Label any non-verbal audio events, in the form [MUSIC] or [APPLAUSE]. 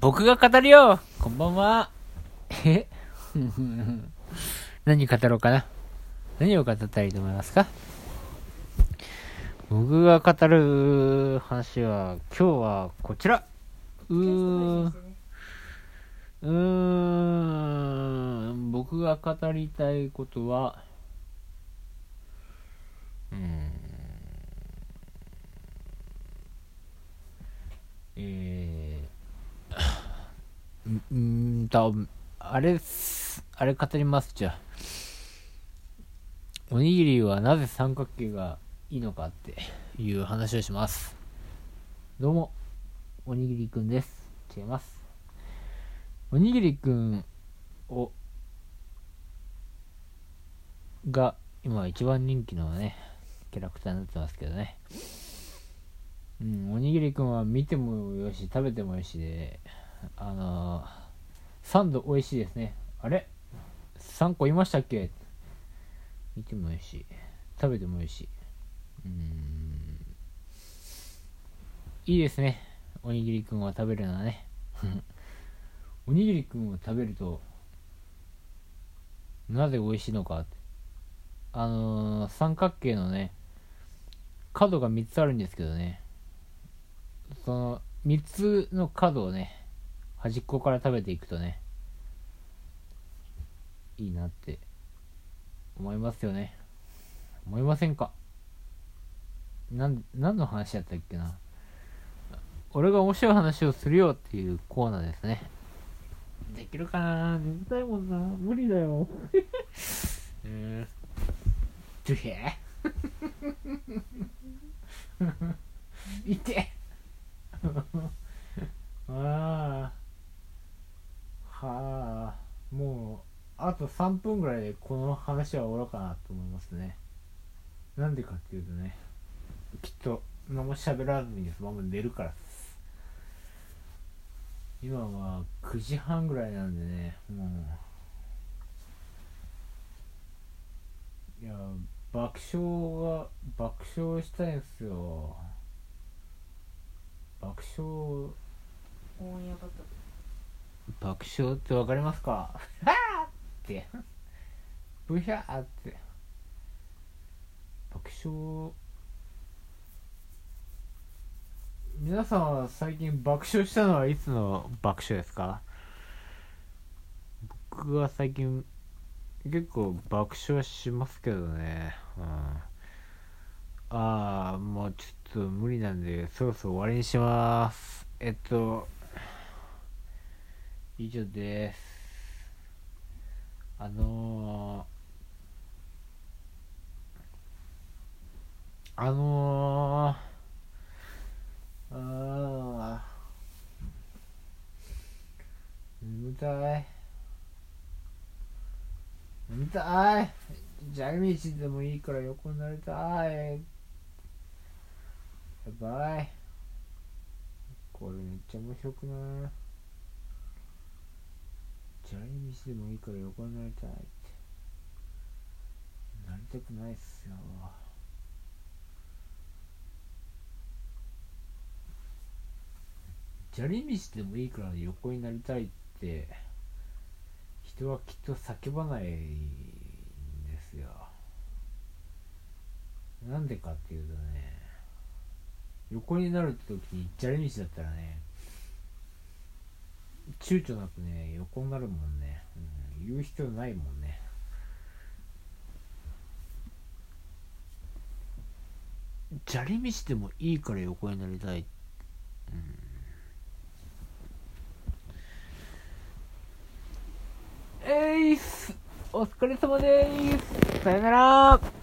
僕が語るよこんばんは。え？[LAUGHS] 何語ろうかな何を語ったらいいと思いますか？僕が語る話は、今日はこちら。うーん。うーん。僕が語りたいことは、うーん。えー、うーんと、あれっす、あれ語ります、じゃあ。おにぎりはなぜ三角形がいいのかっていう話をします。どうも、おにぎりくんです。違います。おにぎりくんを、が、今一番人気のね、キャラクターになってますけどね。うん、おにぎりくんは見てもよし、食べてもよしで、あのー、サンド美味しいですね。あれ ?3 個いましたっけ？見てもよしい、食べてもよしい。うん。いいですね。おにぎりくんは食べるのはね。[LAUGHS] おにぎりくんを食べると、なぜ美味しいのか？あのー、三角形のね、角が3つあるんですけどね。その3つの角をね端っこから食べていくとねいいなって思いますよね。思いませんか？なん何の話やったっけな？俺が面白い話をするよっていうコーナーですね。できるかな？寝たいもんな無理だよ。うんトゥヘい [LAUGHS] てああはあもうあと3分ぐらいでこの話は終わろうかなと思いますね。なんでかっていうとねきっと何も喋らずにそのまま寝るからです。今は9時半ぐらいなんでねもう。いや爆笑が爆笑したいんすよ。爆笑。爆笑ってわかりますか？は [LAUGHS] あって。ブヒャーって。爆笑。皆さんは最近爆笑したのはいつの爆笑ですか？僕は最近結構爆笑しますけどね。うん。ああもうちょっと無理なんでそろそろ終わりにします。えっと以上です。あのー、あのー、あー。眠たい。眠たい。砂利道でもいいから横になりたい。やばい。これめっちゃ面白くない？砂利道でもいいから横になりたいってなりたくないっすよ。砂利道でもいいから横になりたいって人はきっと叫ばないんですよ。なんでかっていうとね横になる時に砂利道だったらね躊躇なくね横になるもんね、うん、言う必要ないもんね。砂利道でもいいから横になりたい、うん、えいっす。お疲れ様です。さよなら